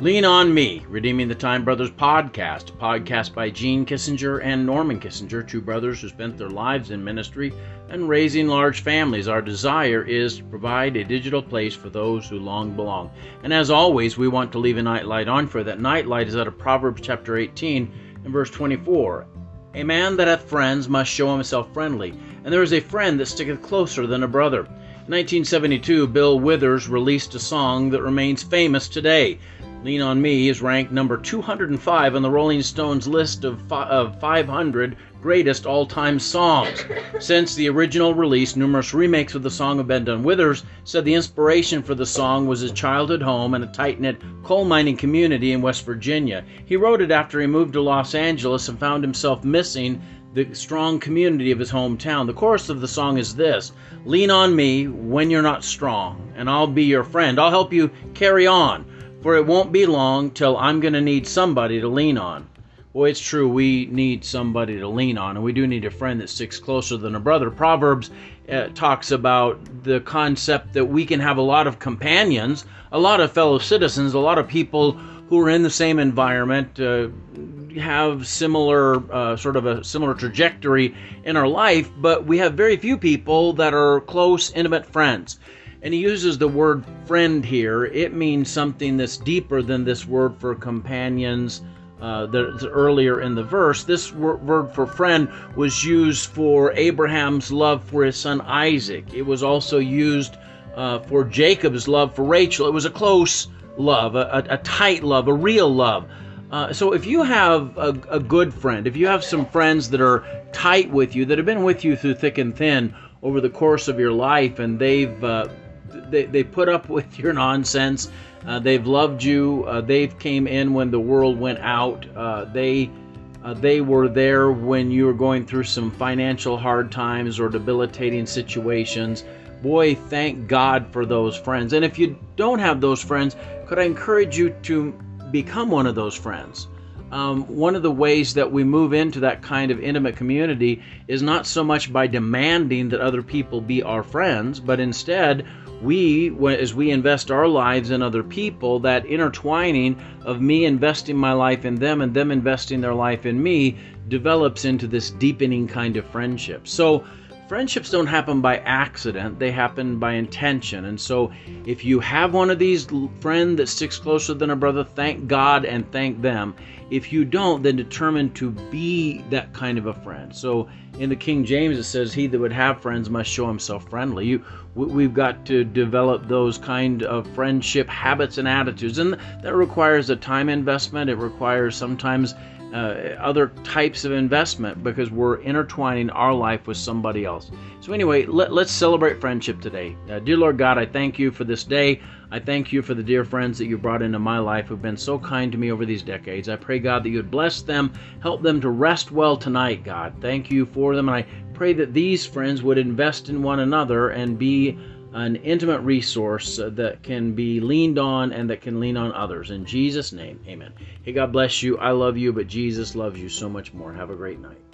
Lean on Me, Redeeming the Time Brothers podcast, podcast by Gene Kissinger and Norman Kissinger, two brothers who spent their lives in ministry and raising large families. Our desire is to provide a digital place for those who long belong. And as always, we want to leave a nightlight on for that nightlight is out of Proverbs chapter 18 and verse 24. A man that hath friends must show himself friendly, and there is a friend that sticketh closer than a brother. In 1972, Bill Withers released a song that remains famous today. Lean on Me is ranked number 205 on the Rolling Stones list of, fi- of 500 greatest all time songs. Since the original release, numerous remakes of the song have been done. Withers said the inspiration for the song was his childhood home and a tight knit coal mining community in West Virginia. He wrote it after he moved to Los Angeles and found himself missing the strong community of his hometown. The chorus of the song is this Lean on me when you're not strong, and I'll be your friend. I'll help you carry on for it won't be long till I'm going to need somebody to lean on. Well, it's true, we need somebody to lean on, and we do need a friend that sticks closer than a brother. Proverbs uh, talks about the concept that we can have a lot of companions, a lot of fellow citizens, a lot of people who are in the same environment, uh, have similar, uh, sort of a similar trajectory in our life, but we have very few people that are close, intimate friends. And he uses the word friend here. It means something that's deeper than this word for companions uh, that's earlier in the verse. This word for friend was used for Abraham's love for his son Isaac. It was also used uh, for Jacob's love for Rachel. It was a close love, a, a tight love, a real love. Uh, so if you have a, a good friend, if you have some friends that are tight with you, that have been with you through thick and thin over the course of your life, and they've uh, they, they put up with your nonsense. Uh, they've loved you. Uh, they've came in when the world went out. Uh, they uh, they were there when you were going through some financial hard times or debilitating situations. Boy, thank God for those friends. And if you don't have those friends, could I encourage you to become one of those friends? Um, one of the ways that we move into that kind of intimate community is not so much by demanding that other people be our friends, but instead we, as we invest our lives in other people, that intertwining of me investing my life in them and them investing their life in me develops into this deepening kind of friendship. So, friendships don't happen by accident, they happen by intention. And so, if you have one of these friend that sticks closer than a brother, thank God and thank them. If you don't, then determine to be that kind of a friend. So, in the King James, it says, "He that would have friends must show himself friendly." You, we've got to develop those kind of friendship habits and attitudes, and that requires a time investment. It requires sometimes uh, other types of investment because we're intertwining our life with somebody else. So, anyway, let, us celebrate friendship today. Uh, dear Lord God, I thank you for this day. I thank you for the dear friends that you brought into my life who've been so kind to me over these decades. I pray, God, that you would bless them, help them to rest well tonight, God. Thank you for them, and I pray that these friends would invest in one another and be an intimate resource that can be leaned on and that can lean on others. In Jesus' name, amen. Hey, God bless you. I love you, but Jesus loves you so much more. Have a great night.